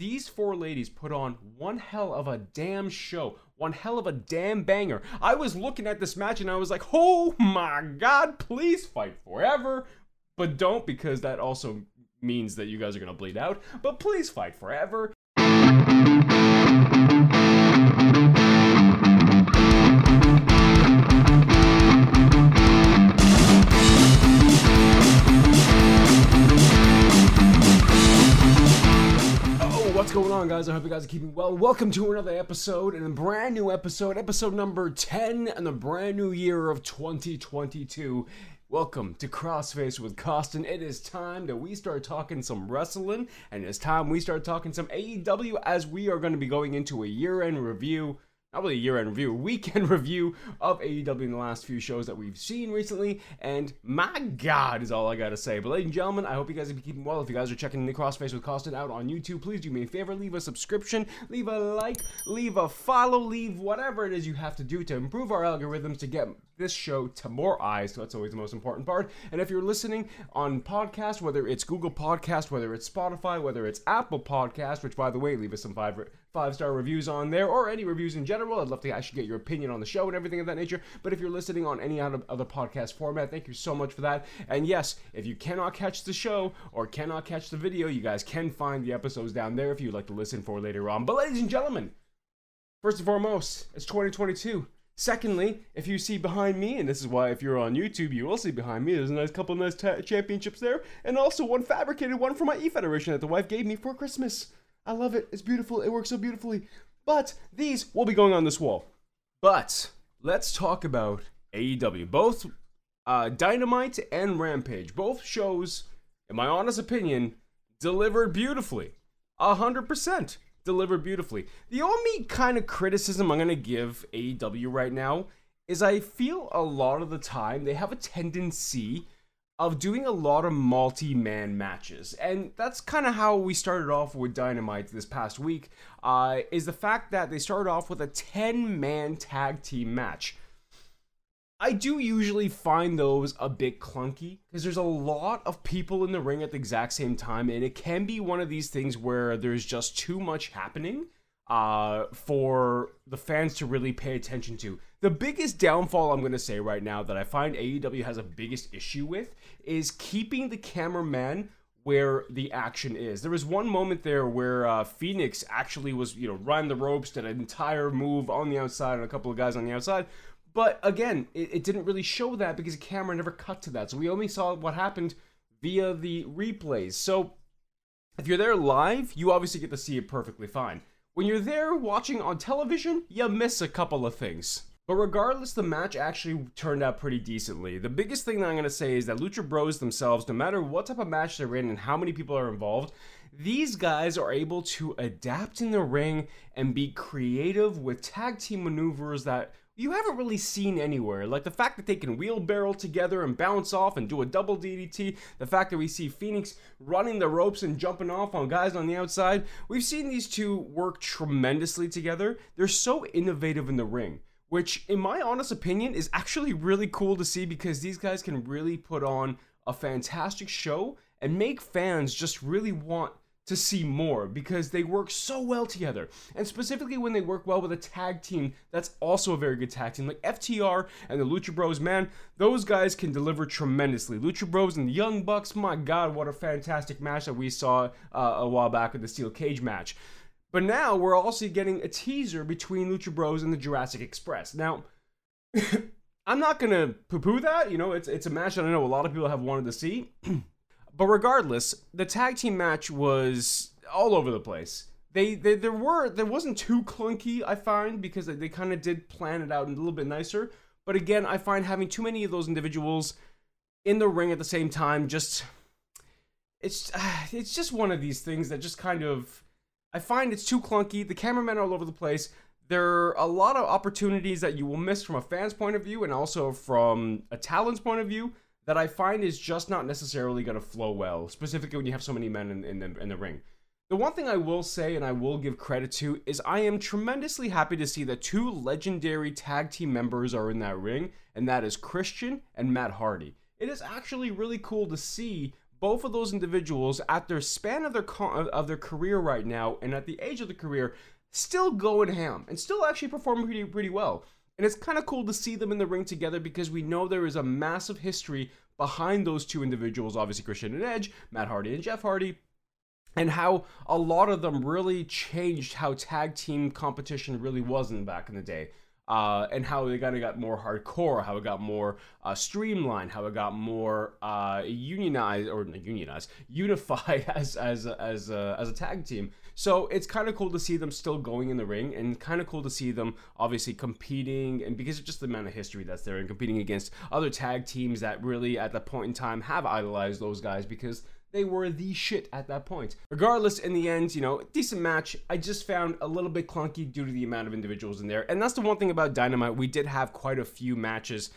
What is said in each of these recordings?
these four ladies put on one hell of a damn show, one hell of a damn banger. I was looking at this match and I was like, oh my god, please fight forever. But don't because that also means that you guys are gonna bleed out. But please fight forever. What's going on, guys? I hope you guys are keeping well. Welcome to another episode, and a brand new episode, episode number 10 and the brand new year of 2022. Welcome to Crossface with Costin. It is time that we start talking some wrestling, and it's time we start talking some AEW as we are going to be going into a year end review not really a year-end review, a weekend review of AEW in the last few shows that we've seen recently, and my God is all I gotta say. But ladies and gentlemen, I hope you guys have been keeping well. If you guys are checking the Crossface with Costin out on YouTube, please do me a favor, leave a subscription, leave a like, leave a follow, leave whatever it is you have to do to improve our algorithms to get this show to more eyes. So that's always the most important part. And if you're listening on podcast, whether it's Google Podcast, whether it's Spotify, whether it's Apple Podcast, which by the way, leave us some five five star reviews on there or any reviews in general. I'd love to actually get your opinion on the show and everything of that nature. But if you're listening on any other, podcast format, thank you so much for that. And yes, if you cannot catch the show or cannot catch the video, you guys can find the episodes down there if you'd like to listen for later on. But ladies and gentlemen, first and foremost, it's 2022. Secondly, if you see behind me, and this is why if you're on YouTube, you will see behind me, there's a nice couple nice ta- championships there, and also one fabricated one from my E Federation that the wife gave me for Christmas. I love it. It's beautiful. It works so beautifully. But these will be going on this wall. But let's talk about AEW. Both uh, Dynamite and Rampage, both shows, in my honest opinion, delivered beautifully. A hundred percent delivered beautifully. The only kind of criticism I'm gonna give AEW right now is I feel a lot of the time they have a tendency of doing a lot of multi-man matches. And that's kind of how we started off with dynamite this past week uh, is the fact that they started off with a 10-man tag team match. I do usually find those a bit clunky because there's a lot of people in the ring at the exact same time and it can be one of these things where there's just too much happening uh, for the fans to really pay attention to. The biggest downfall I'm going to say right now that I find AEW has a biggest issue with is keeping the cameraman where the action is. There was one moment there where uh, Fenix actually was, you know, running the ropes, did an entire move on the outside and a couple of guys on the outside. But again, it, it didn't really show that because the camera never cut to that. So we only saw what happened via the replays. So if you're there live, you obviously get to see it perfectly fine. When you're there watching on television, you miss a couple of things. But regardless, the match actually turned out pretty decently. The biggest thing that I'm going to say is that Lucha Bros themselves, no matter what type of match they're in and how many people are involved, these guys are able to adapt in the ring and be creative with tag team maneuvers that you haven't really seen anywhere. Like the fact that they can wheelbarrow together and bounce off and do a double DDT, the fact that we see Fenix running the ropes and jumping off on guys on the outside. We've seen these two work tremendously together. They're so innovative in the ring, which, in my honest opinion, is actually really cool to see because these guys can really put on a fantastic show and make fans just really want to see more because they work so well together. And specifically when they work well with a tag team that's also a very good tag team, like FTR and the Lucha Bros, man, those guys can deliver tremendously. Lucha Bros and the Young Bucks, my god, what a fantastic match that we saw uh, a while back with the Steel Cage match. But now we're also getting a teaser between Lucha Bros and the Jurassic Express. Now, I'm not gonna poo-poo that. You know, it's it's a match that I know a lot of people have wanted to see. But regardless, the tag team match was all over the place. They, they there were there wasn't too clunky I find because they, they kind of did plan it out a little bit nicer. But again, I find having too many of those individuals in the ring at the same time just it's it's just one of these things that just kind of I find it's too clunky. The cameramen are all over the place. There are a lot of opportunities that you will miss from a fan's point of view and also from a talent's point of view that I find is just not necessarily going to flow well, specifically when you have so many men in, in, the, in the ring. The one thing I will say and I will give credit to is I am tremendously happy to see that two legendary tag team members are in that ring, and that is Christian and Matt Hardy. It is actually really cool to see both of those individuals at their span of their of their career right now and at the age of the career still going ham and still actually performing pretty pretty well. And it's kind of cool to see them in the ring together because we know there is a massive history behind those two individuals, obviously Christian and Edge, Matt Hardy and Jeff Hardy, and how a lot of them really changed how tag team competition really was in back in the day uh, and how they kind of got more hardcore, how it got more uh, streamlined, how it got more uh, unionized or unionized, unified as as as a, as a tag team. So it's kind of cool to see them still going in the ring, and kind of cool to see them obviously competing, and because of just the amount of history that's there, and competing against other tag teams that really at that point in time have idolized those guys because they were the shit at that point. Regardless, in the end, you know, decent match. I just found a little bit clunky due to the amount of individuals in there. And that's the one thing about Dynamite. We did have quite a few matches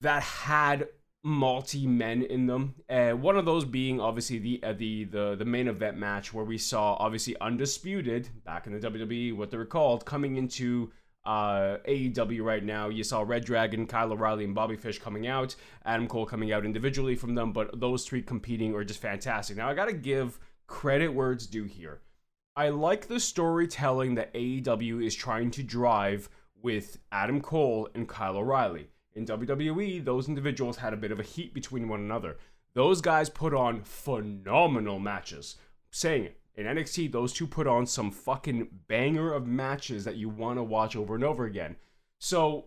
that had multi men in them. Uh, one of those being obviously the uh, the the the main event match where we saw obviously undisputed back in the WWE what they were called coming into uh, AEW right now. You saw Red Dragon, Kyle O'Reilly, and Bobby Fish coming out. Adam Cole coming out individually from them, but those three competing are just fantastic. Now I gotta give credit where it's due here. I like the storytelling that AEW is trying to drive with Adam Cole and Kyle O'Reilly. In WWE, those individuals had a bit of a heat between one another. Those guys put on phenomenal matches. Saying it, in NXT, those two put on some fucking banger of matches that you want to watch over and over again. So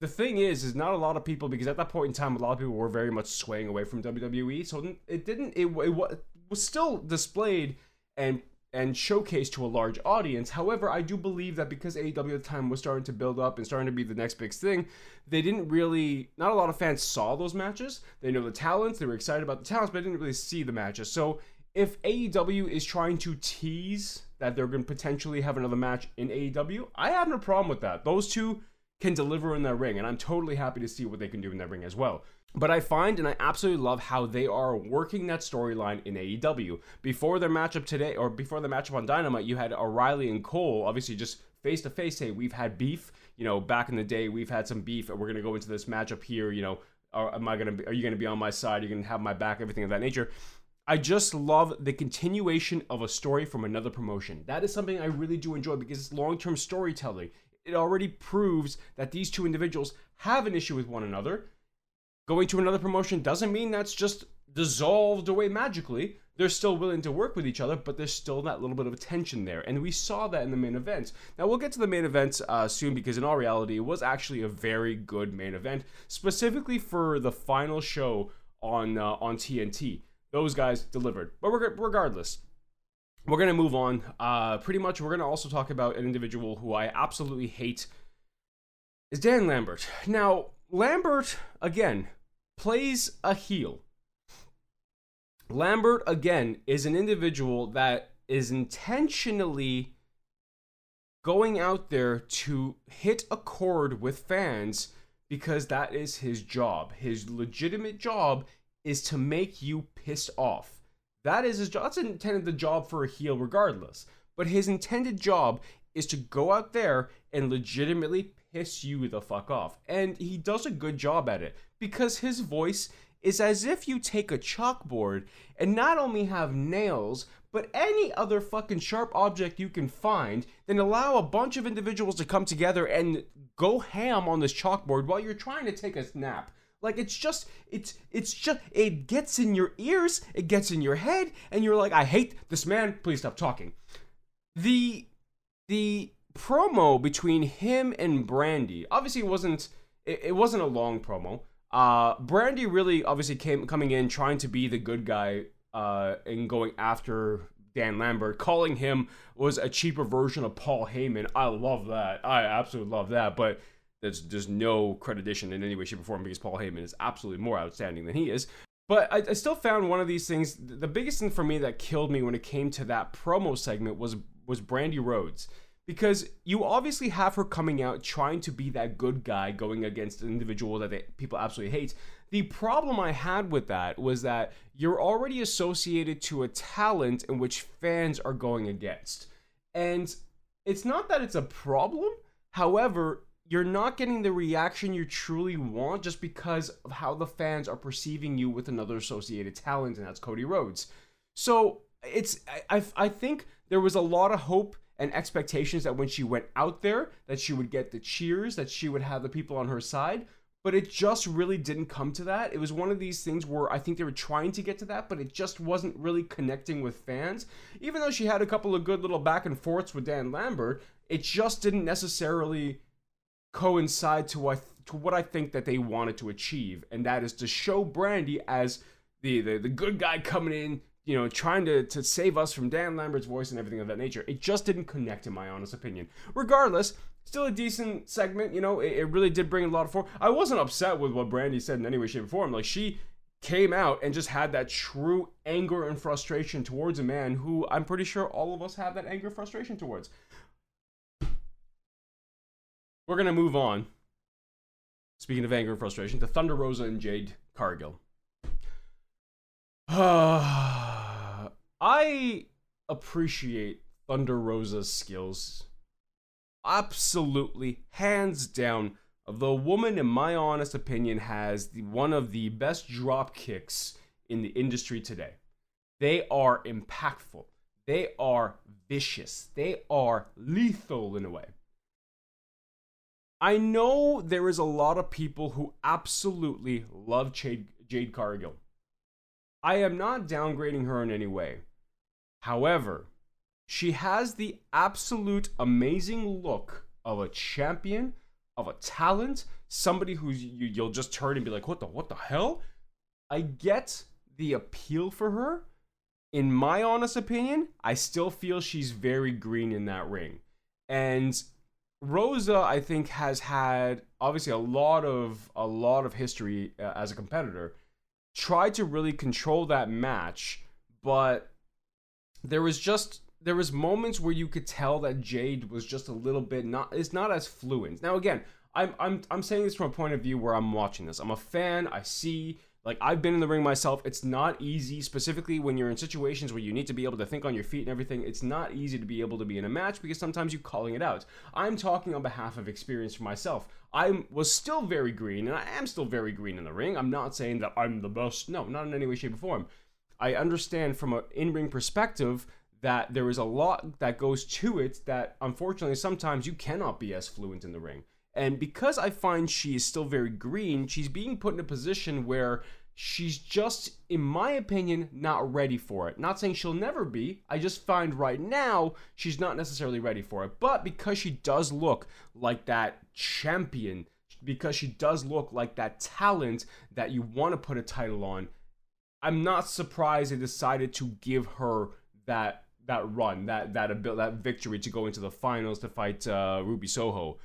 the thing is, is not a lot of people because at that point in time, a lot of people were very much swaying away from WWE. So it didn't. It, it was still displayed and and showcase to a large audience. However, I do believe that because AEW at the time was starting to build up and starting to be the next big thing, they didn't really. Not a lot of fans saw those matches. They know the talents. They were excited about the talents, but didn't really see the matches. So if AEW is trying to tease that they're going to potentially have another match in AEW, I have no problem with that. Those two can deliver in their ring, and I'm totally happy to see what they can do in their ring as well. But I find and I absolutely love how they are working that storyline in AEW. Before their matchup today, or before the matchup on Dynamite, you had O'Reilly and Cole, obviously just face to face. Hey, we've had beef. You know, back in the day, we've had some beef, and we're gonna go into this matchup here. You know, are, am I gonna? Be, are you gonna be on my side? You're you gonna have my back? Everything of that nature. I just love the continuation of a story from another promotion. That is something I really do enjoy because it's long term storytelling. It already proves that these two individuals have an issue with one another. Going to another promotion doesn't mean that's just dissolved away magically. They're still willing to work with each other, but there's still that little bit of tension there. And we saw that in the main event. Now, we'll get to the main event uh, soon because, in all reality, it was actually a very good main event, specifically for the final show on, uh, on TNT those guys delivered. But regardless, we're gonna move on. Uh, pretty much, we're gonna also talk about an individual who I absolutely hate. Is Dan Lambert. Now, Lambert again plays a heel. Lambert again is an individual that is intentionally going out there to hit a chord with fans because that is his job. His legitimate job is to make you pissed off. That is his job. That's intended the job for a heel, regardless. But his intended job is to go out there and legitimately piss you the fuck off. And he does a good job at it because his voice is as if you take a chalkboard and not only have nails, but any other fucking sharp object you can find, then allow a bunch of individuals to come together and go ham on this chalkboard while you're trying to take a nap. Like it's just it's it's just it gets in your ears, it gets in your head, and you're like, I hate this man, please stop talking. The the promo between him and Brandi, obviously it wasn't it, it wasn't a long promo. Uh Brandi really obviously came coming in trying to be the good guy uh and going after Dan Lambert, calling him was a cheaper version of Paul Heyman. I love that. I absolutely love that. But there's there's no creditation in any way, shape, or form because Paul Heyman is absolutely more outstanding than he is. But I, I, still found one of these things. The biggest thing for me that killed me when it came to that promo segment was was Brandi Rhodes, because you obviously have her coming out trying to be that good guy going against an individual that they, people absolutely hate. The problem I had with that was that you're already associated to a talent in which fans are going against, and it's not that it's a problem. However, you're not getting the reaction you truly want just because of how the fans are perceiving you with another associated talent, and that's Cody Rhodes. So it's I, I, I think there was a lot of hope and expectations that when she went out there that she would get the cheers, that she would have the people on her side. But it just really didn't come to that. It was one of these things where I think they were trying to get to that, but it just wasn't really connecting with fans. Even though she had a couple of good little back and forths with Dan Lambert, it just didn't necessarily coincide to what to what I think that they wanted to achieve, and that is to show Brandi as the, the the good guy coming in, you know, trying to to save us from Dan Lambert's voice and everything of that nature. It just didn't connect, in my honest opinion. Regardless, still a decent segment. You know, it, it really did bring a lot of form. I wasn't upset with what Brandi said in any way, shape, or form. Like she came out and just had that true anger and frustration towards a man who I'm pretty sure all of us have that anger and frustration towards. We're gonna move on. Speaking of anger and frustration, to Thunder Rosa and Jade Cargill. I appreciate Thunder Rosa's skills. Absolutely, hands down, the woman, in my honest opinion, has the, one of the best drop kicks in the industry today. They are impactful. They are vicious. They are lethal in a way. I know there is a lot of people who absolutely love Jade, Jade Cargill. I am not downgrading her in any way. However, she has the absolute amazing look of a champion, of a talent, somebody who you, will just turn and be like, "What the what the hell?" I get the appeal for her. In my honest opinion, I still feel she's very green in that ring. And Rosa, I think, has had obviously a lot of a lot of history uh, as a competitor. Tried to really control that match, but there was just there was moments where you could tell that Jade was just a little bit not is not as fluent. Now again, I'm I'm I'm saying this from a point of view where I'm watching this. I'm a fan. I see like I've been in the ring myself. It's not easy, specifically when you're in situations where you need to be able to think on your feet and everything. It's not easy to be able to be in a match because sometimes you're calling it out. I'm talking on behalf of experience for myself. I was still very green, and I am still very green in the ring. I'm not saying that I'm the best. No, not in any way, shape, or form. I understand from an in-ring perspective that there is a lot that goes to it that unfortunately sometimes you cannot be as fluent in the ring. And because I find she is still very green, she's being put in a position where she's just, in my opinion, not ready for it. Not saying she'll never be. I just find right now she's not necessarily ready for it. But because she does look like that champion, because she does look like that talent that you want to put a title on, I'm not surprised they decided to give her that that run, that that that victory to go into the finals to fight uh, Ruby Soho.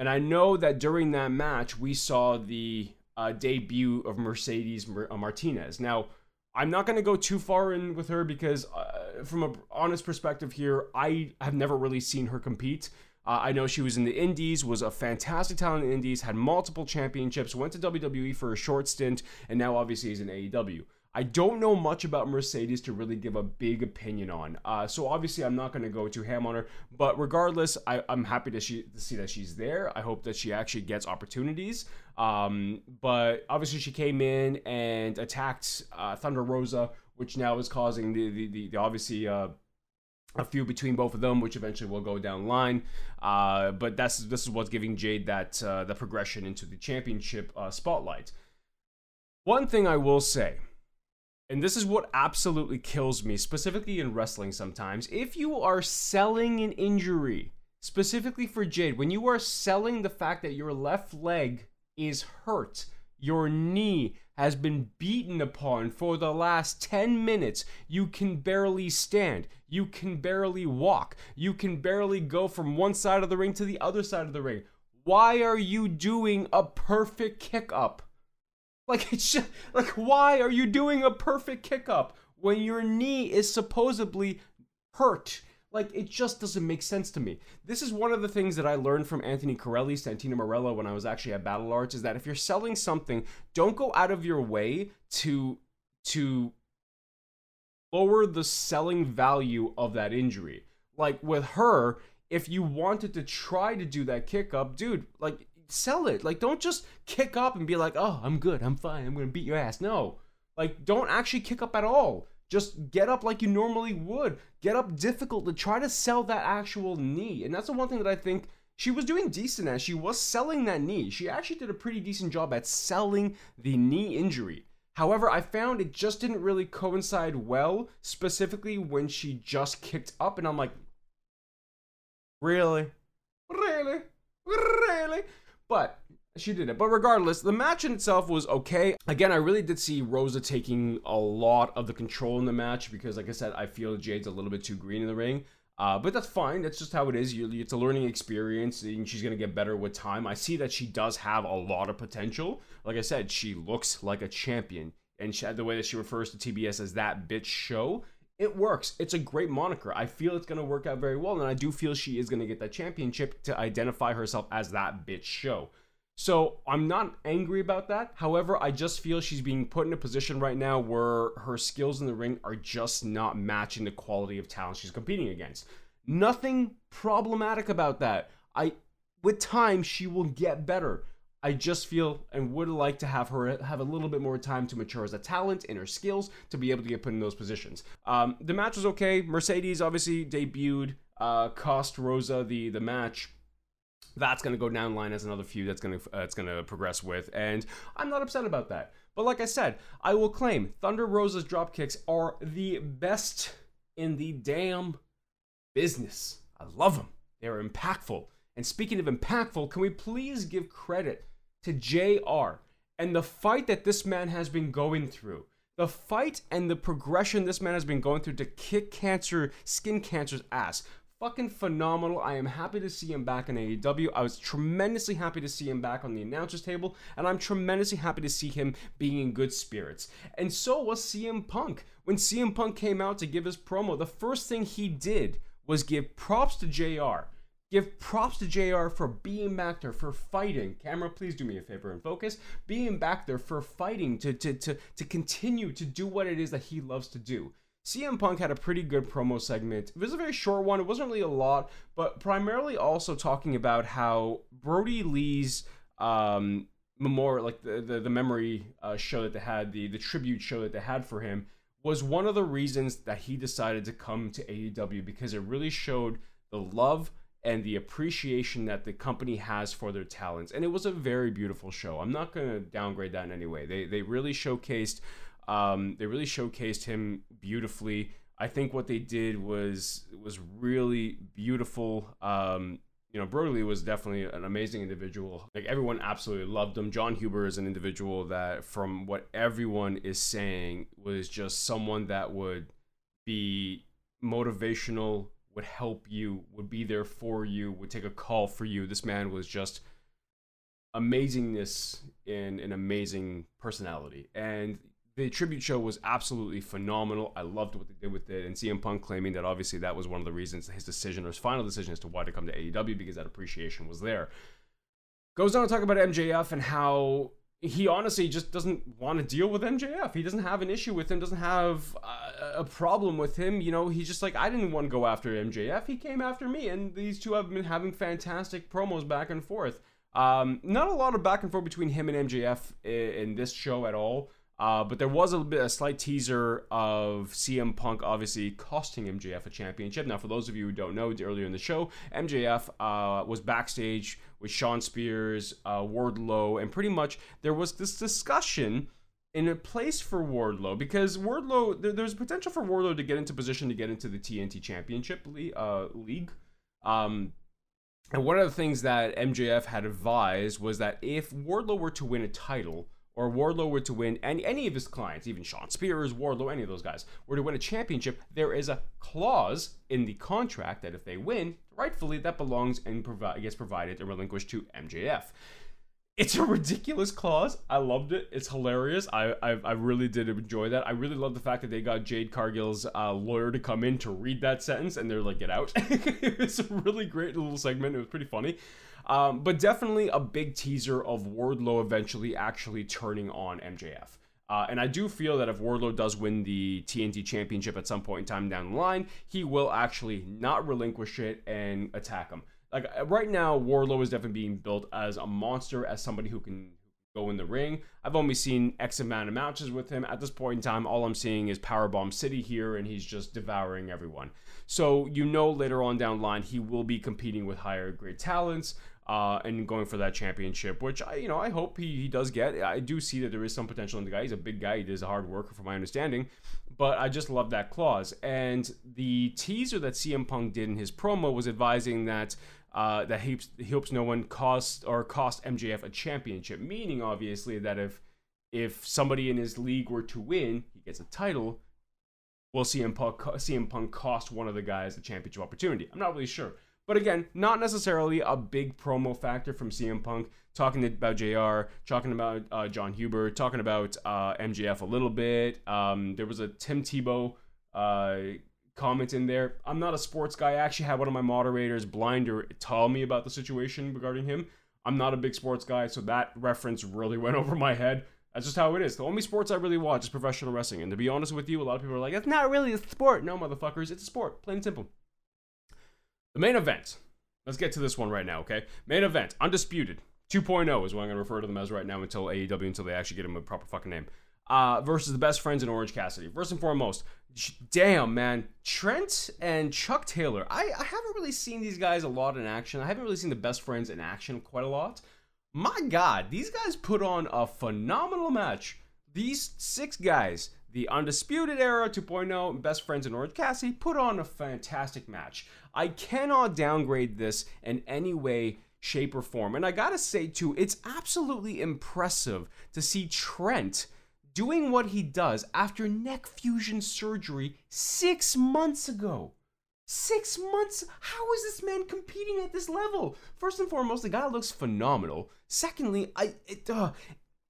And I know that during that match we saw the uh, debut of Mercedes uh, Martinez. Now, I'm not going to go too far in with her because, uh, from an honest perspective here, I have never really seen her compete. Uh, I know she was in the Indies, was a fantastic talent in the Indies, had multiple championships, went to WWE for a short stint, and now obviously is in AEW. I don't know much about Mercedes to really give a big opinion on. Uh, so obviously, I'm not going to go too ham on her. But regardless, I, am happy to, she, to, see that she's there. I hope that she actually gets opportunities. Um, but obviously, she came in and attacked uh, Thunder Rosa, which now is causing the the, the, the obviously. Uh, a few between both of them, which eventually will go down line. Uh, but that's this is what's giving Jade that uh, the progression into the championship uh, spotlight. One thing I will say and this is what absolutely kills me, specifically in wrestling sometimes. If you are selling an injury, specifically for Jade, when you are selling the fact that your left leg is hurt, your knee has been beaten upon for the last 10 minutes, you can barely stand, you can barely walk, you can barely go from one side of the ring to the other side of the ring. Why are you doing a perfect kick up? Like it's just like why are you doing a perfect kick up when your knee is supposedly hurt? Like it just doesn't make sense to me. This is one of the things that I learned from Anthony Carelli, Santino Marella when I was actually at Battle Arts is that if you're selling something, don't go out of your way to to lower the selling value of that injury. Like with her, if you wanted to try to do that kick up, dude, like sell it. Like don't just kick up and be like, "Oh, I'm good. I'm fine. I'm to beat your ass." No. Like don't actually kick up at all. Just get up like you normally would. Get up difficult to try to sell that actual knee. And that's the one thing that I think she was doing decent at. She was selling that knee. She actually did a pretty decent job at selling the knee injury. However, I found it just didn't really coincide well, specifically when she just kicked up, and I'm like, really? Really? Really? But she did it. But regardless, the match in itself was okay. Again, I really did see Rosa taking a lot of the control in the match because, like I said, I feel Jade's a little bit too green in the ring. Uh, but that's fine. That's just how it is. You, it's a learning experience, and she's gonna get better with time. I see that she does have a lot of potential. Like I said, she looks like a champion, and she, the way that she refers to TBS as that bitch show, it works. It's a great moniker. I feel it's gonna work out very well, and I do feel she is gonna get that championship to identify herself as that bitch show. So I'm not angry about that. However, I just feel she's being put in a position right now where her skills in the ring are just not matching the quality of talent she's competing against. Nothing problematic about that. I with time she will get better. I just feel and would like to have her have a little bit more time to mature as a talent in her skills to be able to get put in those positions. Um, the match was okay. Mercedes obviously debuted, uh, cost Rosa the the match. That's going to go down line as another feud that's going to uh, it's going to progress with and i'm not upset about that. But like i said i will claim thunder rosa's drop kicks are the best in the damn business. I love them they're impactful. And speaking of impactful can we please give credit to jr and the fight that this man has been going through the fight and the progression this man has been going through to kick cancer skin cancer's ass fucking phenomenal. I am happy to see him back in AEW. I was tremendously happy to see him back on the announcers table, and I'm tremendously happy to see him being in good spirits. And so was CM Punk. When CM Punk came out to give his promo, the first thing he did was give props to JR. Give props to JR for being back there, for fighting. Camera, please do me a favor and focus. Being back there for fighting, to, to, to, to continue to do what it is that he loves to do. CM Punk had a pretty good promo segment. It was a very short one. It wasn't really a lot, but primarily also talking about how Brodie Lee's um, memorial, like the the, the memory uh, show that they had, the the tribute show that they had for him, was one of the reasons that he decided to come to AEW because it really showed the love and the appreciation that the company has for their talents. And it was a very beautiful show. I'm not going to downgrade that in any way. They they really showcased um, they really showcased him beautifully. I think what they did was was really beautiful. Um, you know, Brodie was definitely an amazing individual. Like everyone absolutely loved him. Jon Huber is an individual that, from what everyone is saying, was just someone that would be motivational, would help you, would be there for you, would take a call for you. This man was just amazingness in an amazing personality. And the tribute show was absolutely phenomenal. I loved what they did with it, and CM Punk claiming that obviously that was one of the reasons his decision or his final decision as to why to come to AEW because that appreciation was there. Goes on to talk about MJF and how he honestly just doesn't want to deal with MJF. He doesn't have an issue with him, doesn't have a, a problem with him. You know, he's just like, I didn't want to go after MJF. He came after me. And these two have been having fantastic promos back and forth. Um, not a lot of back and forth between him and MJF in, in this show at all. Uh, but there was a bit a slight teaser of CM Punk obviously costing MJF a championship. Now, for those of you who don't know, earlier in the show, MJF uh, was backstage with Shawn Spears, uh, Wardlow, and pretty much there was this discussion in a place for Wardlow because Wardlow there, there's potential for Wardlow to get into position to get into the TNT Championship uh, league. Um, and one of the things that MJF had advised was that if Wardlow were to win a title or Wardlow were to win, and any of his clients, even Shawn Spears, Wardlow, any of those guys, were to win a championship, there is a clause in the contract that if they win, rightfully that belongs and provi- gets provided and relinquished to MJF. It's a ridiculous clause. I loved it. It's hilarious. I, I, I really did enjoy that. I really love the fact that they got Jade Cargill's uh, lawyer to come in to read that sentence, and they're like, "Get out." it's a really great little segment. It was pretty funny. Um, but definitely a big teaser of Wardlow eventually actually turning on MJF. Uh, and I do feel that if Wardlow does win the TNT Championship at some point in time down the line, he will actually not relinquish it and attack him. Like uh, right now, Wardlow is definitely being built as a monster, as somebody who can go in the ring. I've only seen X amount of matches with him. At this point in time, all I'm seeing is Powerbomb City here, and he's just devouring everyone. So you know later on down the line, he will be competing with higher grade talents uh, and going for that championship, which I, you know, I hope he, he does get. I do see that there is some potential in the guy. He's a big guy. He is a hard worker, from my understanding. But I just love that clause. And the teaser that CM Punk did in his promo was advising that uh, that he, he hopes no one cost or cost MJF a championship, meaning obviously that if if somebody in his league were to win, he gets a title. Will CM Punk, CM Punk cost one of the guys a championship opportunity? I'm not really sure. But again, not necessarily a big promo factor from CM Punk. Talking about JR, talking about uh, Jon Huber, talking about uh, MJF a little bit. Um, there was a Tim Tebow uh, comment in there. I'm not a sports guy. I actually had one of my moderators, Blinder, tell me about the situation regarding him. I'm not a big sports guy, so that reference really went over my head. That's just how it is. The only sports I really watch is professional wrestling. And to be honest with you, a lot of people are like, it's not really a sport. No, motherfuckers, it's a sport. Plain and simple. The main event. Let's get to this one right now, okay? Main event, Undisputed 2.0 is what I'm going to refer to them as right now until AEW, until they actually get him a proper fucking name. Uh, versus the best friends in Orange Cassidy. First and foremost, damn, man. Trent and Chuck Taylor. I, I haven't really seen these guys a lot in action. I haven't really seen the best friends in action quite a lot. My God, these guys put on a phenomenal match. These six guys, the Undisputed Era 2.0, Best Friends in Orange Cassidy, put on a fantastic match. I cannot downgrade this in any way, shape, or form. And I gotta say, too, it's absolutely impressive to see Trent doing what he does after neck fusion surgery six months ago. Six months? How is this man competing at this level? First and foremost, the guy looks phenomenal. Secondly, I it uh,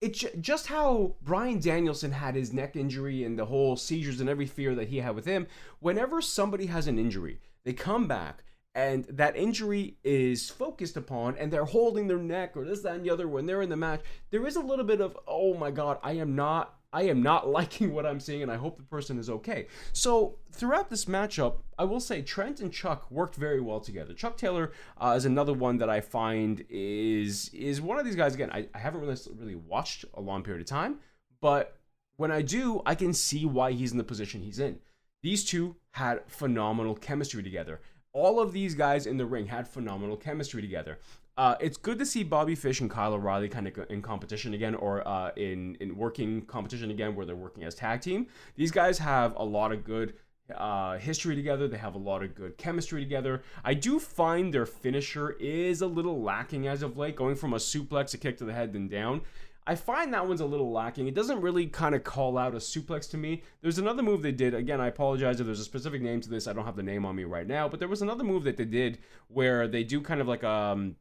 it's just how Bryan Danielson had his neck injury and the whole seizures and every fear that he had with him. Whenever somebody has an injury, they come back and that injury is focused upon and they're holding their neck or this that and the other when they're in the match there is a little bit of oh my god i am not i am not liking what i'm seeing and i hope the person is okay so throughout this matchup i will say trent and chuck worked very well together chuck taylor uh, is another one that i find is is one of these guys again I, I haven't really really watched a long period of time but when i do i can see why he's in the position he's in these two had phenomenal chemistry together. All of these guys in the ring had phenomenal chemistry together. Uh, it's good to see Bobby Fish and Kyle O'Reilly kind of in competition again, or uh, in in working competition again, where they're working as tag team. These guys have a lot of good uh, history together. They have a lot of good chemistry together. I do find their finisher is a little lacking as of late, going from a suplex, a kick to the head, then down. I find that one's a little lacking. It doesn't really kind of call out a suplex to me. There's another move they did. Again, I apologize if there's a specific name to this. I don't have the name on me right now, but there was another move that they did where they do kind of like um,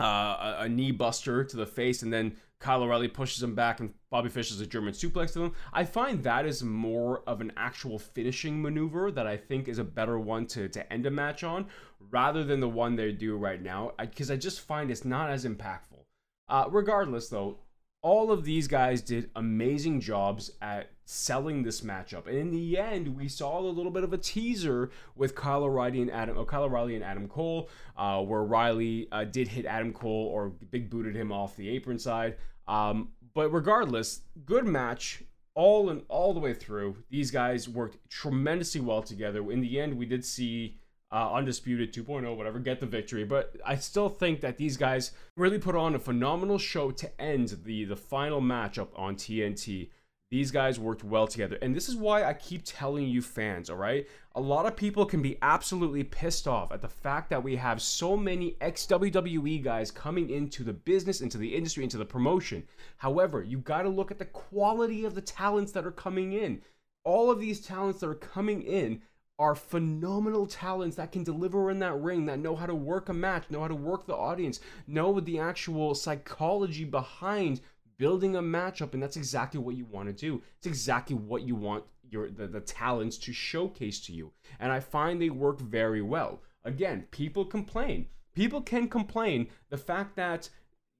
uh, a knee buster to the face, and then Kyle O'Reilly pushes him back, and Bobby Fish is a German suplex to him. I find that is more of an actual finishing maneuver that I think is a better one to, to end a match on, rather than the one they do right now, because I, I, just find it's not as impactful. Uh, regardless, though, all of these guys did amazing jobs at selling this matchup. And in the end, we saw a little bit of a teaser with Kyle O'Reilly and Adam, or Kyle O'Reilly and Adam Cole, uh, where Riley uh, did hit Adam Cole or big booted him off the apron side. Um, but regardless, good match all and all the way through. These guys worked tremendously well together. In the end, we did see uh, Undisputed 2.0, whatever, get the victory. But I still think that these guys really put on a phenomenal show to end the, the final matchup on TNT. These guys worked well together. And this is why I keep telling you fans, all right? A lot of people can be absolutely pissed off at the fact that we have so many ex WWE guys coming into the business, into the industry, into the promotion. However, you got to look at the quality of the talents that are coming in. All of these talents that are coming in are phenomenal talents that can deliver in that ring, that know how to work a match, know how to work the audience, know the actual psychology behind building a matchup, and that's exactly what you want to do. It's exactly what you want your the, the talents to showcase to you. And I find they work very well. Again, people complain. People can complain the fact that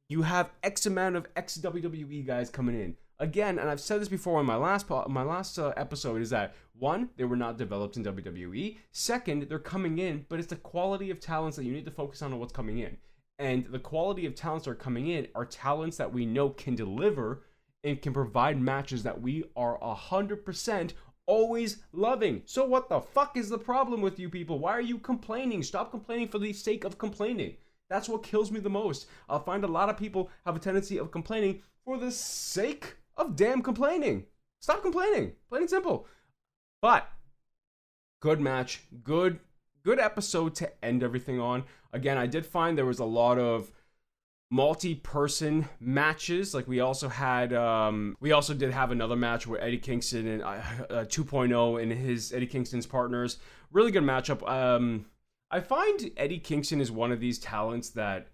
you have X amount of ex WWE guys coming in. again, and I've said this before in my last my last uh, episode, is that one, they were not developed in WWE. Second, they're coming in, but it's the quality of talents that you need to focus on what's coming in. And the quality of talents that are coming in are talents that we know can deliver and can provide matches that we are 100% always loving. So what the fuck is the problem with you people? Why are you complaining? Stop complaining for the sake of complaining. That's what kills me the most. I'll find a lot of people have a tendency of complaining for the sake of damn complaining. Stop complaining. Plain and simple. But good match, good good episode to end everything on. Again, I did find there was a lot of multi-person matches. Like we also had um we also did have another match where eddie kingston and uh, uh, 2.0 and his eddie kingston's partners. Really good matchup. Um i find eddie kingston is one of these talents that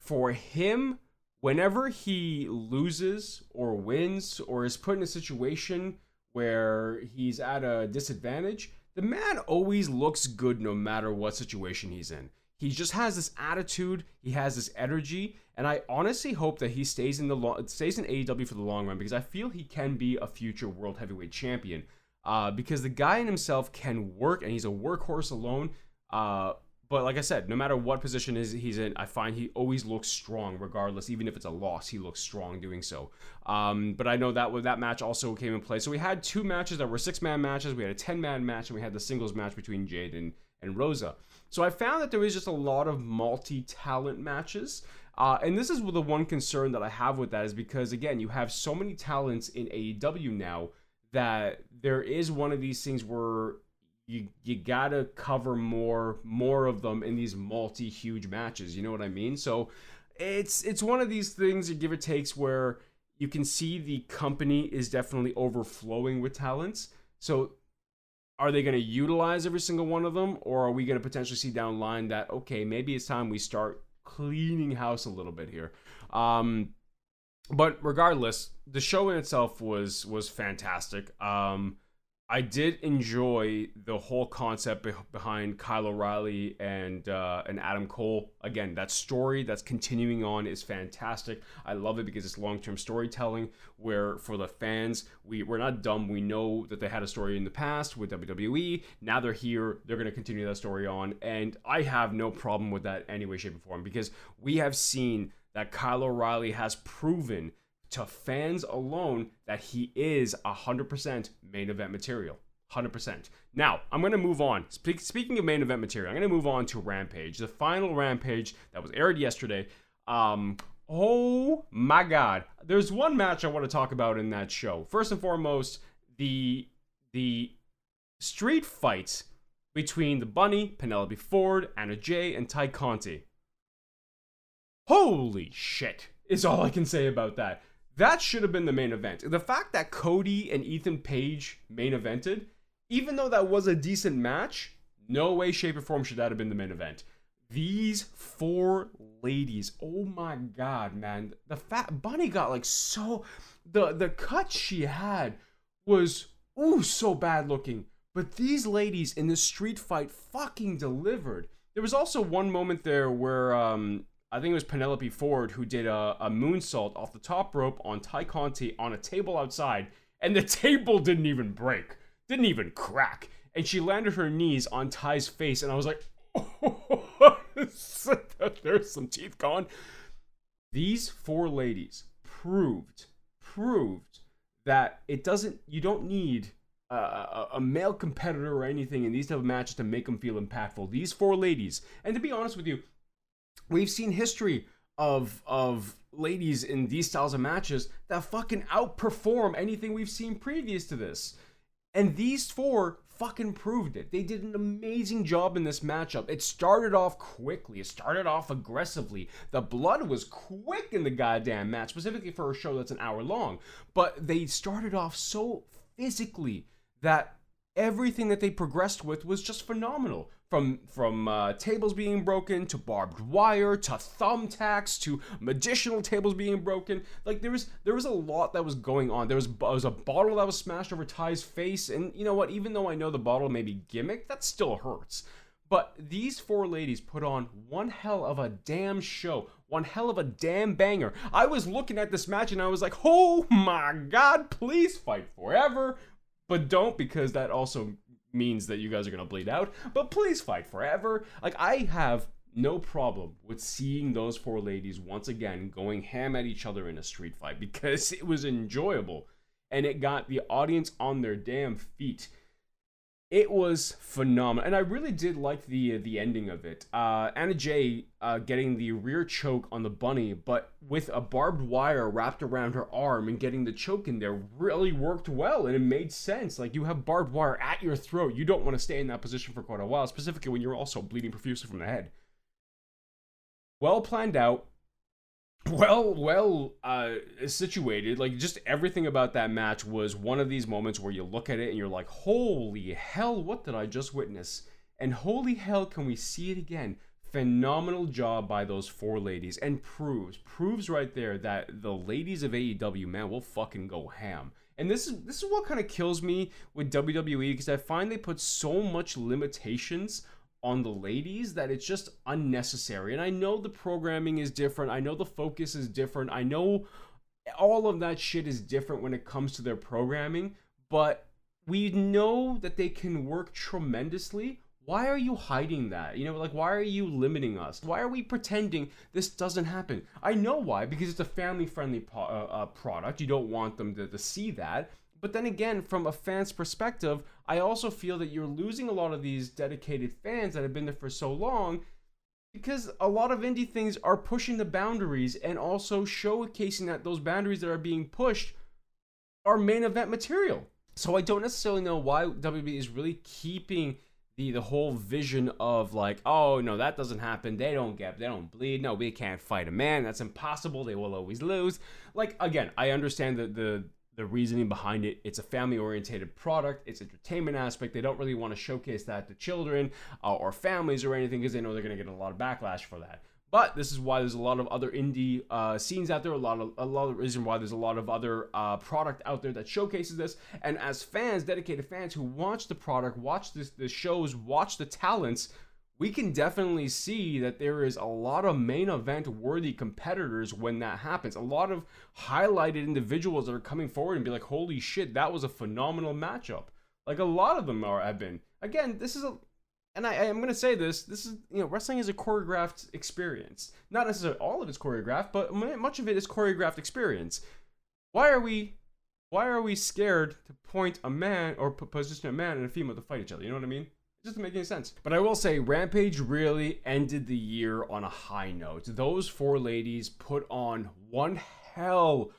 for him whenever he loses or wins or is put in a situation where he's at a disadvantage the man always looks good no matter what situation he's in he just has this attitude, he has this energy, and I honestly hope that he stays in the lo- stays in AEW for the long run because I feel he can be a future world heavyweight champion. Uh, because the guy in himself can work and he's a workhorse alone. Uh, but like I said, no matter what position is he's in, I find he always looks strong, regardless. Even if it's a loss, he looks strong doing so. Um, but I know that that match also came in play. So we had two matches that were six man matches. We had a ten man match, and we had the singles match between Jade and and Rosa. So I found that there was just a lot of multi talent matches. Uh, and this is the one concern that I have with that is because, again, you have so many talents in AEW now that there is one of these things where you you gotta cover more more of them in these multi huge matches. You know what I mean? So it's it's one of these things that give or takes where you can see the company is definitely overflowing with talents. So are they going to utilize every single one of them or are we going to potentially see down line that okay maybe it's time we start cleaning house a little bit here um, but regardless the show in itself was was fantastic um, I did enjoy the whole concept be- behind Kyle O'Reilly and uh, and Adam Cole. Again, that story that's continuing on is fantastic. I love it because it's long term storytelling. Where for the fans, we we're not dumb. We know that they had a story in the past with WWE. Now they're here. They're going to continue that story on, and I have no problem with that any way, shape, or form because we have seen that Kyle O'Reilly has proven to fans alone that he is 100% main event material. 100%. Now, I'm going to move on. Spe- speaking of main event material, I'm going to move on to Rampage, the final Rampage that was aired yesterday. Um, oh my God. There's one match I want to talk about in that show. First and foremost, the the street fights between the Bunny, Penelope Ford, Anna Jay, and Tay Conti. Holy shit, is all I can say about that. That should have been the main event. The fact that Cody and Ethan Page main evented, even though that was a decent match, no way, shape, or form should that have been the main event. These four ladies, oh my god, man. The fat bunny got like so the the cut she had was ooh so bad looking. But these ladies in the street fight fucking delivered. There was also one moment there where um I think it was Penelope Ford who did a, a moonsault off the top rope on Tay Conti on a table outside, and the table didn't even break, didn't even crack, and she landed her knees on Tay's face, and I was like, oh, there's some teeth gone. These four ladies proved, proved that it doesn't, you don't need a, a, male competitor or anything in these type of matches to make them feel impactful. These four ladies, and to be honest with you, we've seen history of of ladies in these styles of matches that fucking outperform anything we've seen previous to this. And these four fucking proved it. They did an amazing job in this matchup. It started off quickly. It started off aggressively. The blood was quick in the goddamn match, specifically for a show that's an hour long. But they started off so physically that everything that they progressed with was just phenomenal from from uh, tables being broken to barbed wire to thumbtacks to medicinal tables being broken. Like there was there was a lot that was going on. There was there was a bottle that was smashed over Tay's face, and you know what? Even though I know the bottle may be gimmick, that still hurts. But these four ladies put on one hell of a damn show, one hell of a damn banger. I was looking at this match and I was like, oh my god, please fight forever. But don't because that also means that you guys are gonna bleed out. But please fight forever. Like, I have no problem with seeing those four ladies once again going ham at each other in a street fight because it was enjoyable and it got the audience on their damn feet it was phenomenal, and I really did like the the ending of it. Uh, Anna Jay uh, getting the rear choke on the bunny, but with a barbed wire wrapped around her arm and getting the choke in there really worked well, and it made sense. Like you have barbed wire at your throat, you don't want to stay in that position for quite a while, specifically when you're also bleeding profusely from the head. Well planned out, well well uh situated. Like just everything about that match was one of these moments where you look at it and you're like holy hell what did i just witness? And holy hell can we see it again? Phenomenal job by those four ladies. And proves proves right there that the ladies of AEW man will fucking go ham. And this is this is what kind of kills me with WWE because I find they put so much limitations on the ladies that it's just unnecessary. And I know the programming is different. I know the focus is different. I know all of that shit is different when it comes to their programming, but we know that they can work tremendously. Why are you hiding that? You know, like, why are you limiting us? Why are we pretending this doesn't happen? I know why, because it's a family friendly po- uh, uh, product. You don't want them to, to see that. But then again, from a fan's perspective, I also feel that you're losing a lot of these dedicated fans that have been there for so long because a lot of indie things are pushing the boundaries and also showcasing that those boundaries that are being pushed are main event material. So I don't necessarily know why WB is really keeping the the whole vision of like, oh no, that doesn't happen. They don't get, they don't bleed. No, we can't fight a man. That's impossible. They will always lose. Like again, I understand the the the reasoning behind it. It's a family oriented product, it's entertainment aspect. They don't really want to showcase that to children uh, or families or anything because they know they're going to get a lot of backlash for that. But this is why there's a lot of other indie uh, scenes out there. A lot of a lot of reason why there's a lot of other uh, product out there that showcases this. And as fans, dedicated fans who watch the product, watch this the shows, watch the talents, we can definitely see that there is a lot of main event worthy competitors when that happens. A lot of highlighted individuals that are coming forward and be like, "Holy shit, that was a phenomenal matchup." Like a lot of them are have been. Again, this is a and I, am going to say this this is you know wrestling is a choreographed experience not necessarily all of it's choreographed but much of it is choreographed experience why are we why are we scared to point a man or position a man and a female to fight each other you know what i mean doesn't make any sense. But I will say, Rampage really ended the year on a high note. Those four ladies put on one hell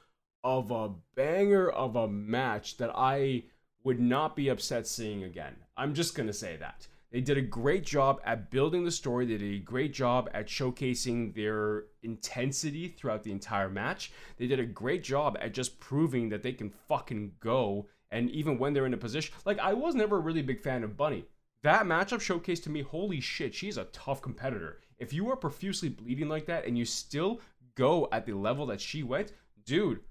of a banger of a match that I would not be upset seeing again. I'm just gonna say that. They did a great job at building the story. They did a great job at showcasing their intensity throughout the entire match. They did a great job at just proving that they can fucking go. And even when they're in a position, like I was never a really big fan of Bunny that matchup showcased to me holy shit, she's a tough competitor. If you are profusely bleeding like that and you still go at the level that she went, dude,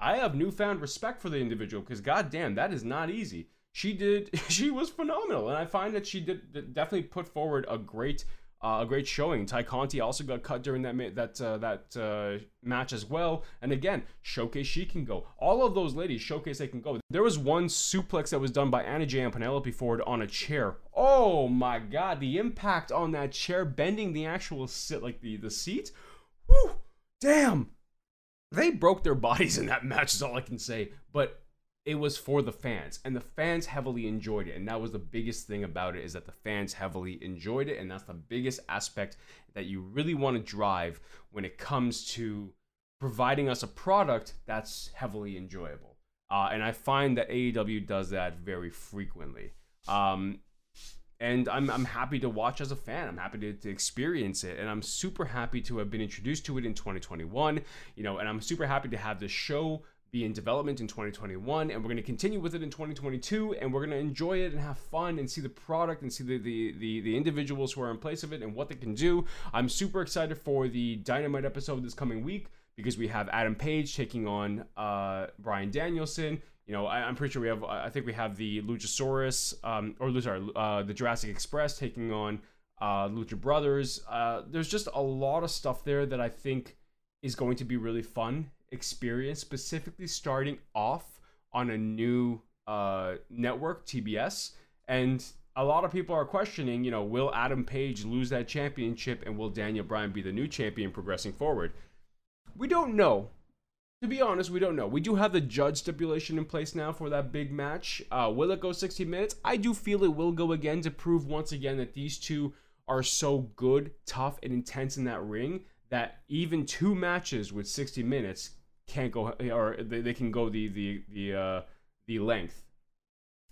I have newfound respect for the individual because goddamn, that is not easy. She did, she was phenomenal, and I find that she did definitely put forward a great uh, a great showing. Tay Conti also got cut during that that uh, that uh, match as well. And again, showcase she can go. All of those ladies showcase they can go. There was one suplex that was done by Anna Jay and Penelope Ford on a chair. Oh my god, the impact on that chair bending the actual sit like the the seat. Whew, damn. They broke their bodies in that match is all I can say. But it was for the fans and the fans heavily enjoyed it and that was the biggest thing about it is that the fans heavily enjoyed it and that's the biggest aspect that you really want to drive when it comes to providing us a product that's heavily enjoyable uh, and i find that aew does that very frequently um, and I'm, I'm happy to watch as a fan. I'm happy to, to experience it, and I'm super happy to have been introduced to it in 2021. You know, and I'm super happy to have the show be in development in 2021 and we're going to continue with it in 2022 and we're going to enjoy it and have fun and see the product and see the, the, the, the, individuals who are in place of it and what they can do i'm super excited for the dynamite episode this coming week because we have adam page taking on uh, bryan danielson you know I, am pretty sure we have i think we have the luchasaurus um, or sorry uh, the jurassic express taking on uh, Lucha Brothers. Uh, there's just a lot of stuff there that I think is going to be really fun experience, specifically starting off on a new uh, network, TBS. And a lot of people are questioning, you know, will Adam Page lose that championship and will Daniel Bryan be the new champion progressing forward? We don't know. To be honest, we don't know. We do have the judge stipulation in place now for that big match. Uh, will it go 60 minutes? I do feel it will go again to prove once again that these two are so good, tough, and intense in that ring that even two matches with 60 minutes can't go, or they, they can go the the the uh, the length.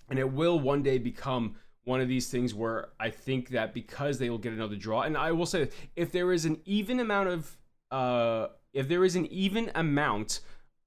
And it will one day become one of these things where I think that because they will get another draw, and I will say, if there is an even amount of uh, if there is an even amount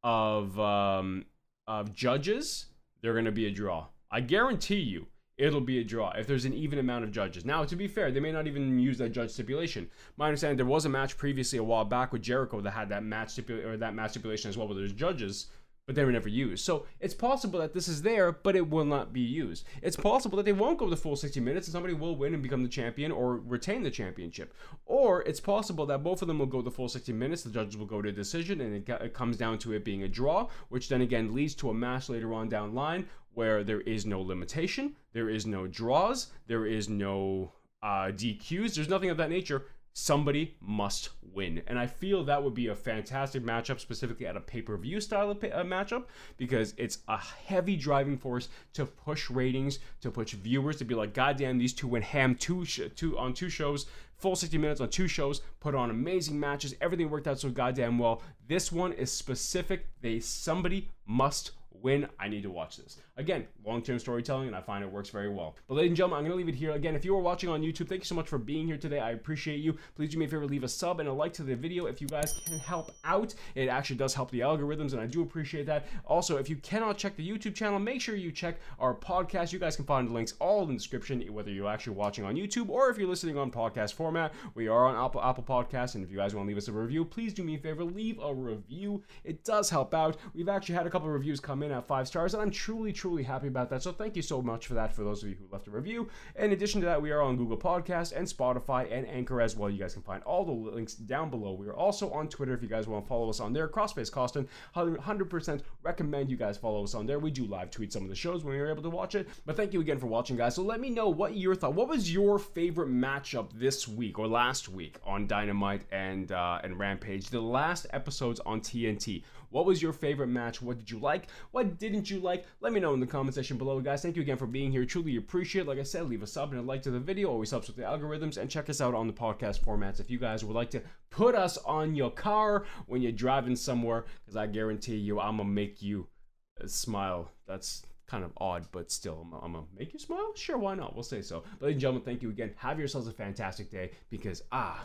of um, of judges, they're going to be a draw. I guarantee you, it'll be a draw if there's an even amount of judges. Now, to be fair, they may not even use that judge stipulation. My understanding, there was a match previously a while back with Jericho that had that match stipulation or that match stipulation as well, where there's judges but they were never used. So it's possible that this is there, but it will not be used. It's possible that they won't go the full 60 minutes and somebody will win and become the champion or retain the championship. Or it's possible that both of them will go the full 60 minutes, the judges will go to a decision, and it, it comes down to it being a draw, which then again leads to a match later on down line where there is no limitation, there is no draws, there is no uh, DQs, there's nothing of that nature somebody must win. And I feel that would be a fantastic matchup, specifically at a pay per view style of pay- uh, matchup, because it's a heavy driving force to push ratings, to push viewers to be like, God damn, these two went ham two, sh- two on two shows. Full 60 minutes on two shows, put on amazing matches. Everything worked out so goddamn well. This one is specific. They somebody must when I need to watch this. Again, long term storytelling, and I find it works very well. But ladies and gentlemen, I'm to leave it here. Again, if you are watching on YouTube, thank you so much for being here today. I appreciate you. Please do me a favor, leave a sub and a like to the video if you guys can help out. It actually does help the algorithms, and I do appreciate that. Also, if you cannot check the YouTube channel, make sure you check our podcast. You guys can find the links all in the description, whether you're actually watching on YouTube or if you're listening on podcast format. We are on Apple, Apple Podcasts, and if you guys want to leave us a review, please do me a favor, leave a review. It does help out. We've actually had a couple of reviews come in at five stars, and I'm truly, truly happy about that. So thank you so much for that for those of you who left a review. In addition to that, we are on Google Podcasts and Spotify and Anchor as well. You guys can find all the links down below. We are also on Twitter if you guys want to follow us on there. Crossface Costin, 100% recommend you guys follow us on there. We do live tweet some of the shows when you're able to watch it. But thank you again for watching, guys. So let me know what your thought. What was your favorite matchup this week or last week on Dynamite and uh, and Rampage? The last episodes on TNT. What was your favorite match? What did you like? What didn't you like? Let me know in the comment section below, guys. Thank you again for being here. Truly appreciate it. Like I said, leave a sub and a like to the video. Always helps with the algorithms. And check us out on the podcast formats if you guys would like to put us on your car when you're driving somewhere, because I guarantee you, I'm going to make you uh, smile. That's kind of odd, but still, I'm, gonna make you smile? Sure, why not? We'll say so. Ladies and gentlemen, thank you again. Have yourselves a fantastic day because I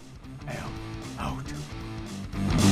am out.